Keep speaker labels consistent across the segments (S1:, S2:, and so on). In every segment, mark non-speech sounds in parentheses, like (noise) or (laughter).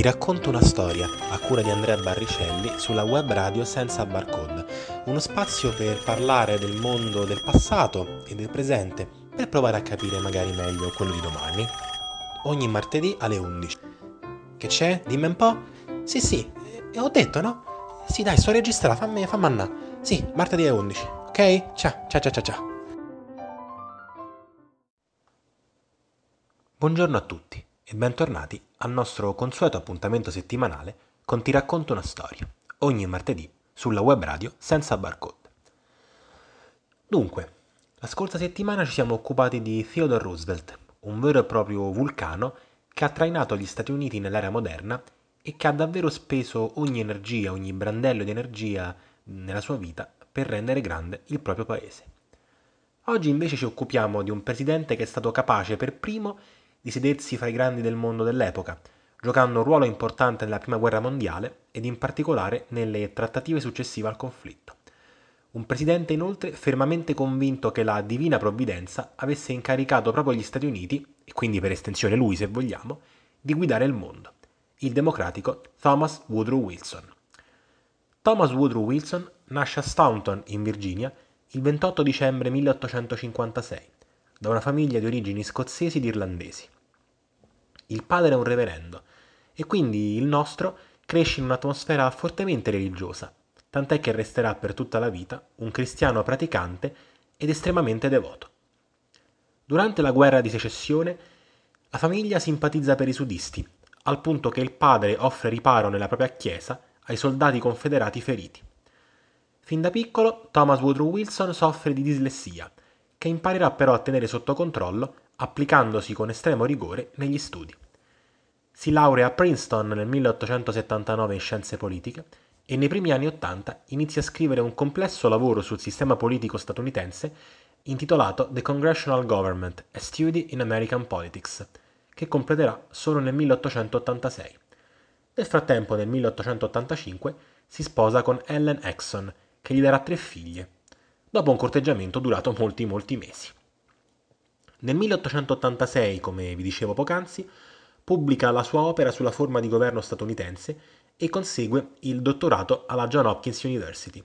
S1: Ti racconto una storia a cura di Andrea Barricelli sulla web radio Senza Barcode, uno spazio per parlare del mondo del passato e del presente per provare a capire magari meglio quello di domani. Ogni martedì alle 11. Che c'è? Dimmi un po'? Sì, sì, eh, ho detto no? Sì, dai, sto registrando, fammi, annà. Sì, martedì alle 11, ok? Ciao, ciao, ciao, ciao, ciao. Buongiorno a tutti e bentornati al nostro consueto appuntamento settimanale con Ti racconto una storia, ogni martedì sulla web radio senza barcode. Dunque, la scorsa settimana ci siamo occupati di Theodore Roosevelt, un vero e proprio vulcano che ha trainato gli Stati Uniti nell'era moderna e che ha davvero speso ogni energia, ogni brandello di energia nella sua vita per rendere grande il proprio paese. Oggi invece ci occupiamo di un presidente che è stato capace per primo di sedersi fra i grandi del mondo dell'epoca, giocando un ruolo importante nella Prima Guerra Mondiale ed in particolare nelle trattative successive al conflitto. Un presidente inoltre fermamente convinto che la divina provvidenza avesse incaricato proprio gli Stati Uniti, e quindi per estensione lui se vogliamo, di guidare il mondo, il democratico Thomas Woodrow Wilson. Thomas Woodrow Wilson nasce a Staunton, in Virginia, il 28 dicembre 1856 da una famiglia di origini scozzesi ed irlandesi. Il padre è un reverendo e quindi il nostro cresce in un'atmosfera fortemente religiosa, tant'è che resterà per tutta la vita un cristiano praticante ed estremamente devoto. Durante la guerra di secessione la famiglia simpatizza per i sudisti, al punto che il padre offre riparo nella propria chiesa ai soldati confederati feriti. Fin da piccolo Thomas Woodrow Wilson soffre di dislessia che imparerà però a tenere sotto controllo applicandosi con estremo rigore negli studi. Si laurea a Princeton nel 1879 in scienze politiche e nei primi anni Ottanta inizia a scrivere un complesso lavoro sul sistema politico statunitense intitolato The Congressional Government, a Study in American Politics, che completerà solo nel 1886. Nel frattempo, nel 1885, si sposa con Ellen Exxon, che gli darà tre figlie, dopo un corteggiamento durato molti molti mesi. Nel 1886, come vi dicevo poc'anzi, pubblica la sua opera sulla forma di governo statunitense e consegue il dottorato alla John Hopkins University.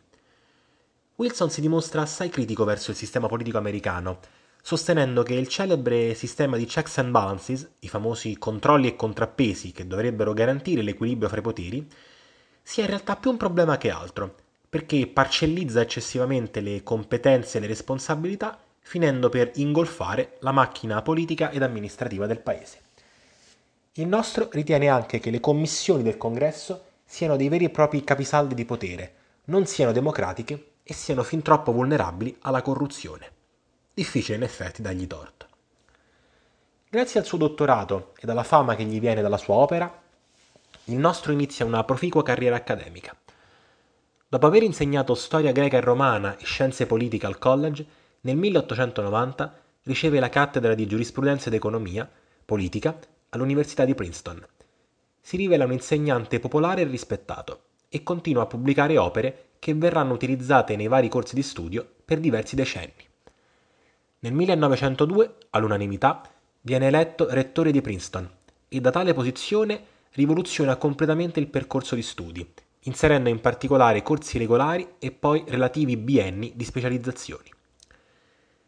S1: Wilson si dimostra assai critico verso il sistema politico americano, sostenendo che il celebre sistema di checks and balances, i famosi controlli e contrappesi che dovrebbero garantire l'equilibrio fra i poteri, sia in realtà più un problema che altro perché parcellizza eccessivamente le competenze e le responsabilità, finendo per ingolfare la macchina politica ed amministrativa del Paese. Il nostro ritiene anche che le commissioni del Congresso siano dei veri e propri capisaldi di potere, non siano democratiche e siano fin troppo vulnerabili alla corruzione. Difficile in effetti dargli torto. Grazie al suo dottorato ed alla fama che gli viene dalla sua opera, il nostro inizia una proficua carriera accademica. Dopo aver insegnato storia greca e romana e scienze politiche al college, nel 1890 riceve la cattedra di giurisprudenza ed economia politica all'Università di Princeton. Si rivela un insegnante popolare e rispettato e continua a pubblicare opere che verranno utilizzate nei vari corsi di studio per diversi decenni. Nel 1902, all'unanimità, viene eletto rettore di Princeton e da tale posizione rivoluziona completamente il percorso di studi inserendo in particolare corsi regolari e poi relativi bienni di specializzazioni.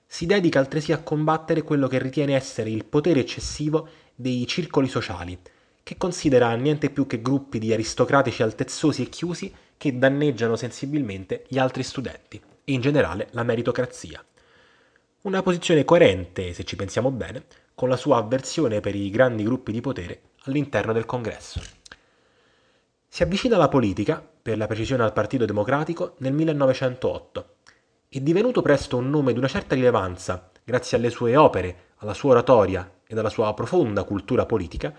S1: Si dedica altresì a combattere quello che ritiene essere il potere eccessivo dei circoli sociali, che considera niente più che gruppi di aristocratici altezzosi e chiusi che danneggiano sensibilmente gli altri studenti e in generale la meritocrazia. Una posizione coerente, se ci pensiamo bene, con la sua avversione per i grandi gruppi di potere all'interno del Congresso. Si avvicina alla politica, per la precisione al Partito Democratico, nel 1908 e divenuto presto un nome di una certa rilevanza, grazie alle sue opere, alla sua oratoria ed alla sua profonda cultura politica,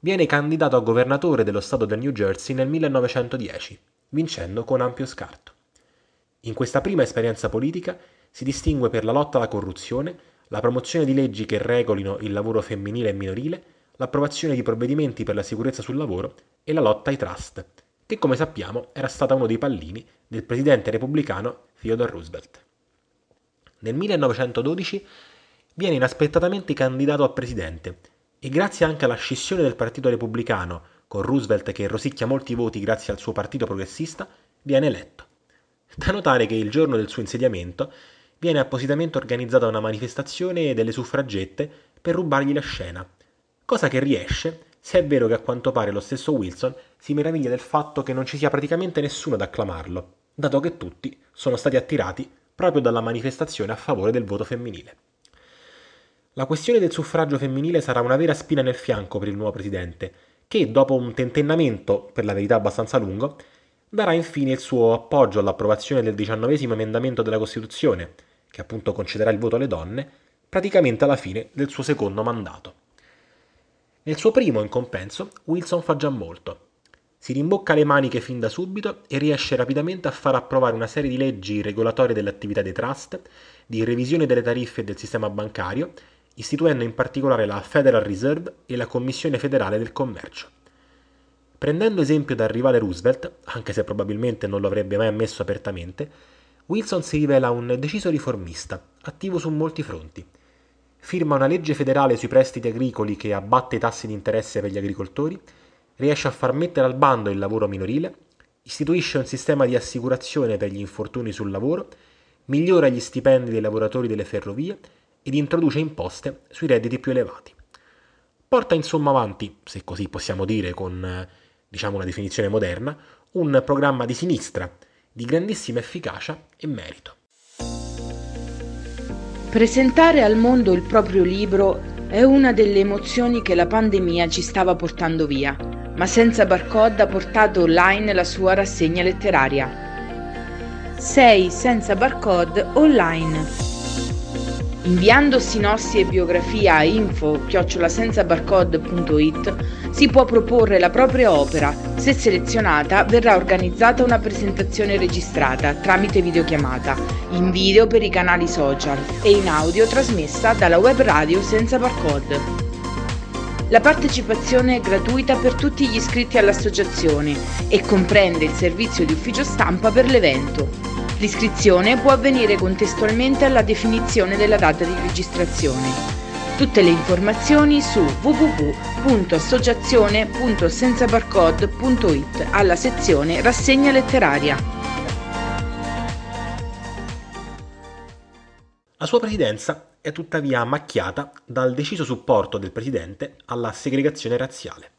S1: viene candidato a governatore dello stato del New Jersey nel 1910, vincendo con ampio scarto. In questa prima esperienza politica si distingue per la lotta alla corruzione, la promozione di leggi che regolino il lavoro femminile e minorile, l'approvazione di provvedimenti per la sicurezza sul lavoro e la lotta ai trust, che come sappiamo era stata uno dei pallini del presidente repubblicano Theodore Roosevelt. Nel 1912 viene inaspettatamente candidato a presidente e grazie anche alla scissione del Partito Repubblicano con Roosevelt che rosicchia molti voti grazie al suo partito progressista, viene eletto. Da notare che il giorno del suo insediamento viene appositamente organizzata una manifestazione delle suffragette per rubargli la scena, cosa che riesce se è vero che a quanto pare lo stesso Wilson si meraviglia del fatto che non ci sia praticamente nessuno ad acclamarlo, dato che tutti sono stati attirati proprio dalla manifestazione a favore del voto femminile. La questione del suffragio femminile sarà una vera spina nel fianco per il nuovo presidente, che dopo un tentennamento, per la verità abbastanza lungo, darà infine il suo appoggio all'approvazione del diciannovesimo emendamento della Costituzione, che appunto concederà il voto alle donne, praticamente alla fine del suo secondo mandato. Nel suo primo, in compenso, Wilson fa già molto. Si rimbocca le maniche fin da subito e riesce rapidamente a far approvare una serie di leggi regolatorie dell'attività dei trust, di revisione delle tariffe del sistema bancario, istituendo in particolare la Federal Reserve e la Commissione federale del commercio. Prendendo esempio dal rivale Roosevelt, anche se probabilmente non lo avrebbe mai ammesso apertamente, Wilson si rivela un deciso riformista, attivo su molti fronti. Firma una legge federale sui prestiti agricoli che abbatte i tassi di interesse per gli agricoltori, riesce a far mettere al bando il lavoro minorile, istituisce un sistema di assicurazione per gli infortuni sul lavoro, migliora gli stipendi dei lavoratori delle ferrovie ed introduce imposte sui redditi più elevati. Porta insomma avanti, se così possiamo dire con diciamo una definizione moderna, un programma di sinistra di grandissima efficacia e merito.
S2: Presentare al mondo il proprio libro è una delle emozioni che la pandemia ci stava portando via, ma senza barcode ha portato online la sua rassegna letteraria. 6 senza barcode online. Inviando sinossi e biografia a info-senzabarcode.it si può proporre la propria opera. Se selezionata verrà organizzata una presentazione registrata tramite videochiamata, in video per i canali social e in audio trasmessa dalla web radio senza barcode. La partecipazione è gratuita per tutti gli iscritti all'associazione e comprende il servizio di ufficio stampa per l'evento. L'iscrizione può avvenire contestualmente alla definizione della data di registrazione. Tutte le informazioni su www.associazione.senzabarcode.it alla sezione Rassegna letteraria.
S1: La sua presidenza è tuttavia macchiata dal deciso supporto del presidente alla segregazione razziale.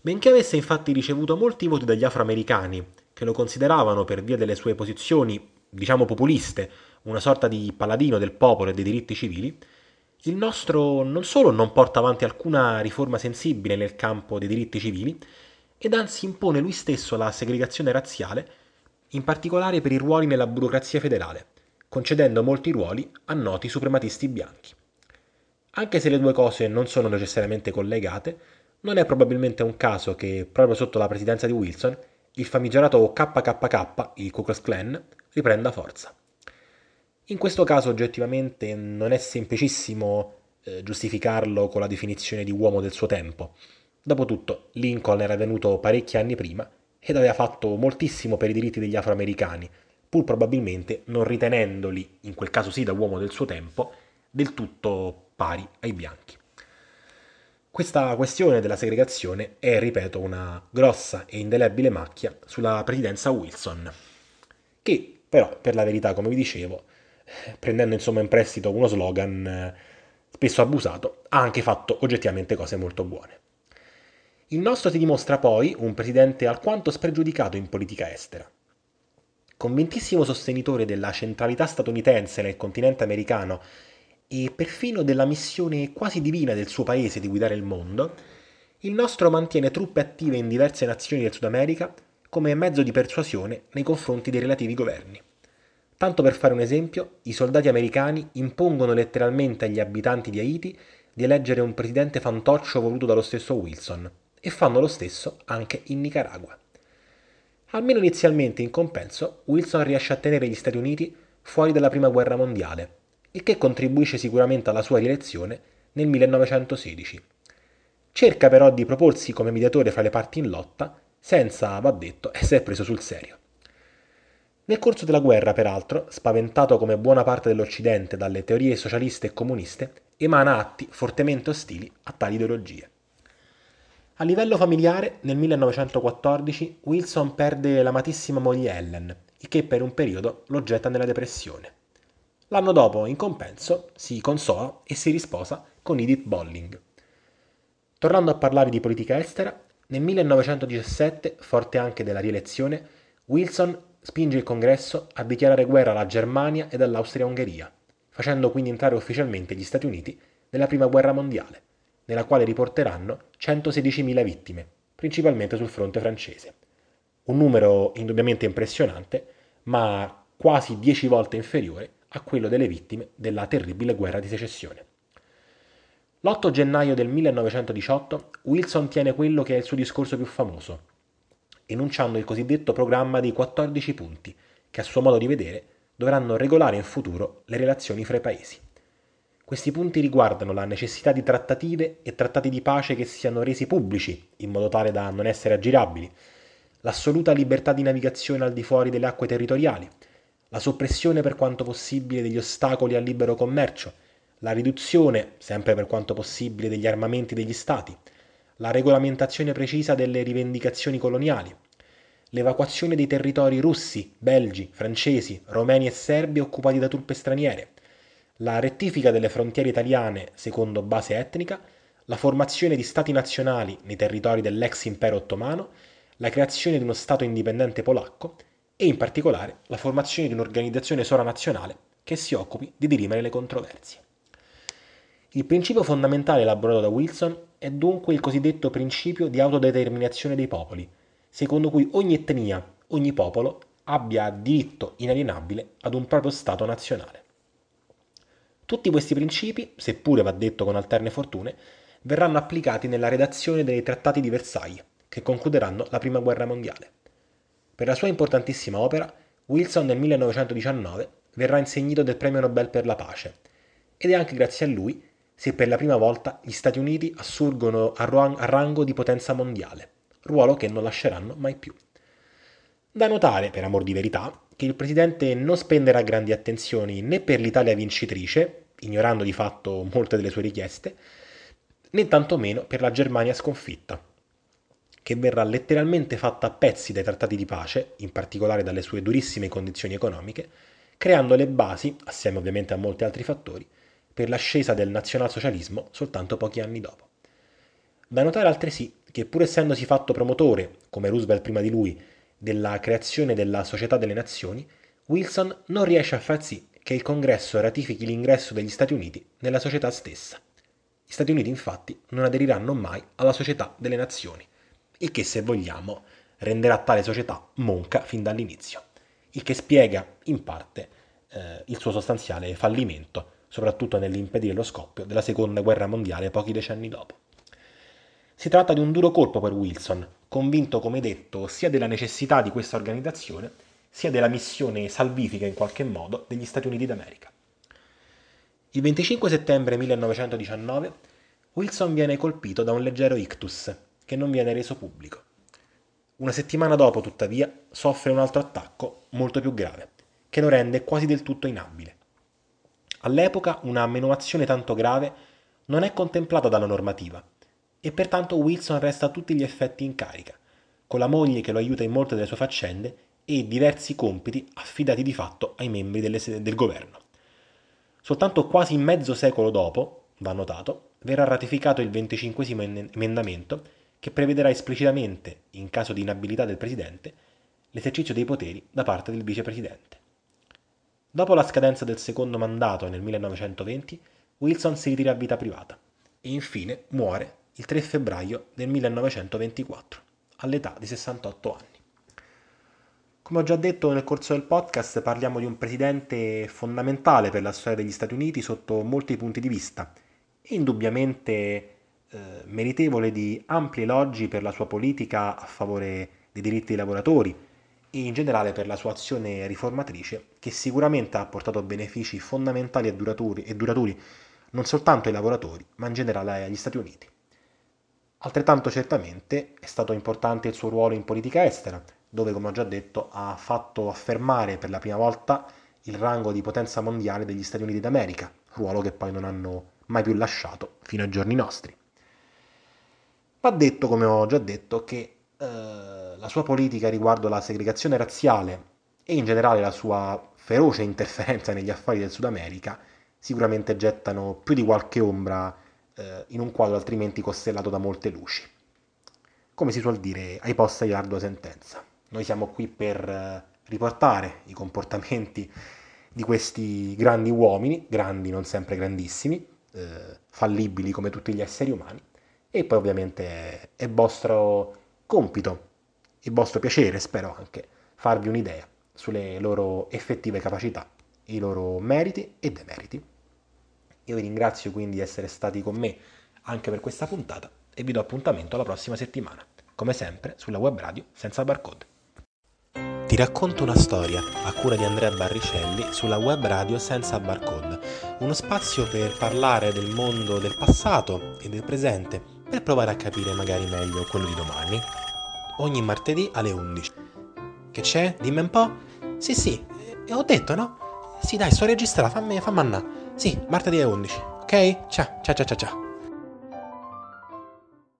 S1: Benché avesse infatti ricevuto molti voti dagli afroamericani che lo consideravano per via delle sue posizioni, diciamo populiste, una sorta di paladino del popolo e dei diritti civili, il nostro non solo non porta avanti alcuna riforma sensibile nel campo dei diritti civili, ed anzi impone lui stesso la segregazione razziale, in particolare per i ruoli nella burocrazia federale, concedendo molti ruoli a noti suprematisti bianchi. Anche se le due cose non sono necessariamente collegate, non è probabilmente un caso che, proprio sotto la presidenza di Wilson, il famigerato KKK, il Ku Klux Klan, riprenda forza. In questo caso oggettivamente non è semplicissimo eh, giustificarlo con la definizione di uomo del suo tempo. Dopotutto Lincoln era venuto parecchi anni prima ed aveva fatto moltissimo per i diritti degli afroamericani, pur probabilmente non ritenendoli, in quel caso sì da uomo del suo tempo, del tutto pari ai bianchi. Questa questione della segregazione è, ripeto, una grossa e indelebile macchia sulla presidenza Wilson, che però, per la verità, come vi dicevo, prendendo insomma in prestito uno slogan eh, spesso abusato, ha anche fatto oggettivamente cose molto buone. Il nostro si dimostra poi un presidente alquanto spregiudicato in politica estera. Convintissimo sostenitore della centralità statunitense nel continente americano e perfino della missione quasi divina del suo paese di guidare il mondo, il nostro mantiene truppe attive in diverse nazioni del Sud America come mezzo di persuasione nei confronti dei relativi governi. Tanto per fare un esempio, i soldati americani impongono letteralmente agli abitanti di Haiti di eleggere un presidente fantoccio voluto dallo stesso Wilson e fanno lo stesso anche in Nicaragua. Almeno inizialmente in compenso, Wilson riesce a tenere gli Stati Uniti fuori dalla Prima Guerra Mondiale il che contribuisce sicuramente alla sua rielezione nel 1916. Cerca però di proporsi come mediatore fra le parti in lotta, senza, va detto, (laughs) essere preso sul serio. Nel corso della guerra, peraltro, spaventato come buona parte dell'Occidente dalle teorie socialiste e comuniste, emana atti fortemente ostili a tali ideologie. A livello familiare, nel 1914 Wilson perde l'amatissima moglie Ellen, il che per un periodo lo getta nella depressione. L'anno dopo, in compenso, si consola e si risposa con Edith Bolling. Tornando a parlare di politica estera, nel 1917, forte anche della rielezione, Wilson spinge il Congresso a dichiarare guerra alla Germania ed all'Austria-Ungheria, facendo quindi entrare ufficialmente gli Stati Uniti nella Prima Guerra Mondiale, nella quale riporteranno 116.000 vittime, principalmente sul fronte francese. Un numero indubbiamente impressionante, ma quasi 10 volte inferiore a quello delle vittime della terribile guerra di secessione. L'8 gennaio del 1918 Wilson tiene quello che è il suo discorso più famoso, enunciando il cosiddetto programma dei 14 punti, che a suo modo di vedere dovranno regolare in futuro le relazioni fra i paesi. Questi punti riguardano la necessità di trattative e trattati di pace che siano resi pubblici, in modo tale da non essere aggirabili, l'assoluta libertà di navigazione al di fuori delle acque territoriali, la soppressione per quanto possibile degli ostacoli al libero commercio, la riduzione, sempre per quanto possibile, degli armamenti degli Stati, la regolamentazione precisa delle rivendicazioni coloniali, l'evacuazione dei territori russi, belgi, francesi, romeni e serbi occupati da truppe straniere, la rettifica delle frontiere italiane secondo base etnica, la formazione di stati nazionali nei territori dell'ex impero ottomano, la creazione di uno Stato indipendente polacco e in particolare la formazione di un'organizzazione sovranazionale che si occupi di dirimere le controversie. Il principio fondamentale elaborato da Wilson è dunque il cosiddetto principio di autodeterminazione dei popoli, secondo cui ogni etnia, ogni popolo abbia diritto inalienabile ad un proprio Stato nazionale. Tutti questi principi, seppure va detto con alterne fortune, verranno applicati nella redazione dei trattati di Versailles, che concluderanno la Prima Guerra Mondiale. Per la sua importantissima opera, Wilson nel 1919 verrà insegnito del Premio Nobel per la pace, ed è anche grazie a lui se per la prima volta gli Stati Uniti assurgono a rango di potenza mondiale, ruolo che non lasceranno mai più. Da notare, per amor di verità, che il presidente non spenderà grandi attenzioni né per l'Italia vincitrice, ignorando di fatto molte delle sue richieste, né tantomeno per la Germania sconfitta, che verrà letteralmente fatta a pezzi dai trattati di pace, in particolare dalle sue durissime condizioni economiche, creando le basi, assieme ovviamente a molti altri fattori, per l'ascesa del nazionalsocialismo soltanto pochi anni dopo. Da notare altresì che pur essendosi fatto promotore, come Roosevelt prima di lui, della creazione della Società delle Nazioni, Wilson non riesce a far sì che il Congresso ratifichi l'ingresso degli Stati Uniti nella società stessa. Gli Stati Uniti infatti non aderiranno mai alla Società delle Nazioni, il che se vogliamo renderà tale società monca fin dall'inizio, il che spiega in parte eh, il suo sostanziale fallimento soprattutto nell'impedire lo scoppio della seconda guerra mondiale pochi decenni dopo. Si tratta di un duro colpo per Wilson, convinto, come detto, sia della necessità di questa organizzazione, sia della missione salvifica in qualche modo degli Stati Uniti d'America. Il 25 settembre 1919 Wilson viene colpito da un leggero ictus che non viene reso pubblico. Una settimana dopo, tuttavia, soffre un altro attacco molto più grave, che lo rende quasi del tutto inabile. All'epoca una menomazione tanto grave non è contemplata dalla normativa e pertanto Wilson resta a tutti gli effetti in carica, con la moglie che lo aiuta in molte delle sue faccende e diversi compiti affidati di fatto ai membri del governo. Soltanto quasi mezzo secolo dopo, va notato, verrà ratificato il 25 emendamento che prevederà esplicitamente, in caso di inabilità del Presidente, l'esercizio dei poteri da parte del Vicepresidente. Dopo la scadenza del secondo mandato nel 1920, Wilson si ritira a vita privata e infine muore il 3 febbraio del 1924, all'età di 68 anni. Come ho già detto nel corso del podcast, parliamo di un presidente fondamentale per la storia degli Stati Uniti sotto molti punti di vista e indubbiamente eh, meritevole di ampi elogi per la sua politica a favore dei diritti dei lavoratori, e in generale per la sua azione riformatrice che sicuramente ha portato benefici fondamentali e duraturi, e duraturi non soltanto ai lavoratori ma in generale agli Stati Uniti. Altrettanto certamente è stato importante il suo ruolo in politica estera, dove come ho già detto ha fatto affermare per la prima volta il rango di potenza mondiale degli Stati Uniti d'America, ruolo che poi non hanno mai più lasciato fino ai giorni nostri. Va detto, come ho già detto, che eh, la sua politica riguardo la segregazione razziale e in generale la sua feroce interferenza negli affari del Sud America sicuramente gettano più di qualche ombra eh, in un quadro altrimenti costellato da molte luci. Come si suol dire, ai posti di ardua sentenza. Noi siamo qui per eh, riportare i comportamenti di questi grandi uomini, grandi non sempre grandissimi, eh, fallibili come tutti gli esseri umani, e poi ovviamente è vostro compito, il vostro piacere, spero anche, farvi un'idea sulle loro effettive capacità, i loro meriti e demeriti. Io vi ringrazio quindi di essere stati con me anche per questa puntata e vi do appuntamento alla prossima settimana, come sempre sulla web radio senza barcode. Ti racconto una storia a cura di Andrea Barricelli sulla web radio senza barcode, uno spazio per parlare del mondo del passato e del presente per provare a capire magari meglio quello di domani. Ogni martedì alle 11. Che c'è? Dimmi un po'. Sì, sì, eh, ho detto, no? Sì, dai, sto registrando, fammi, fammi andare. Sì, martedì alle 11. Ok? Ciao, ciao, ciao, ciao. ciao.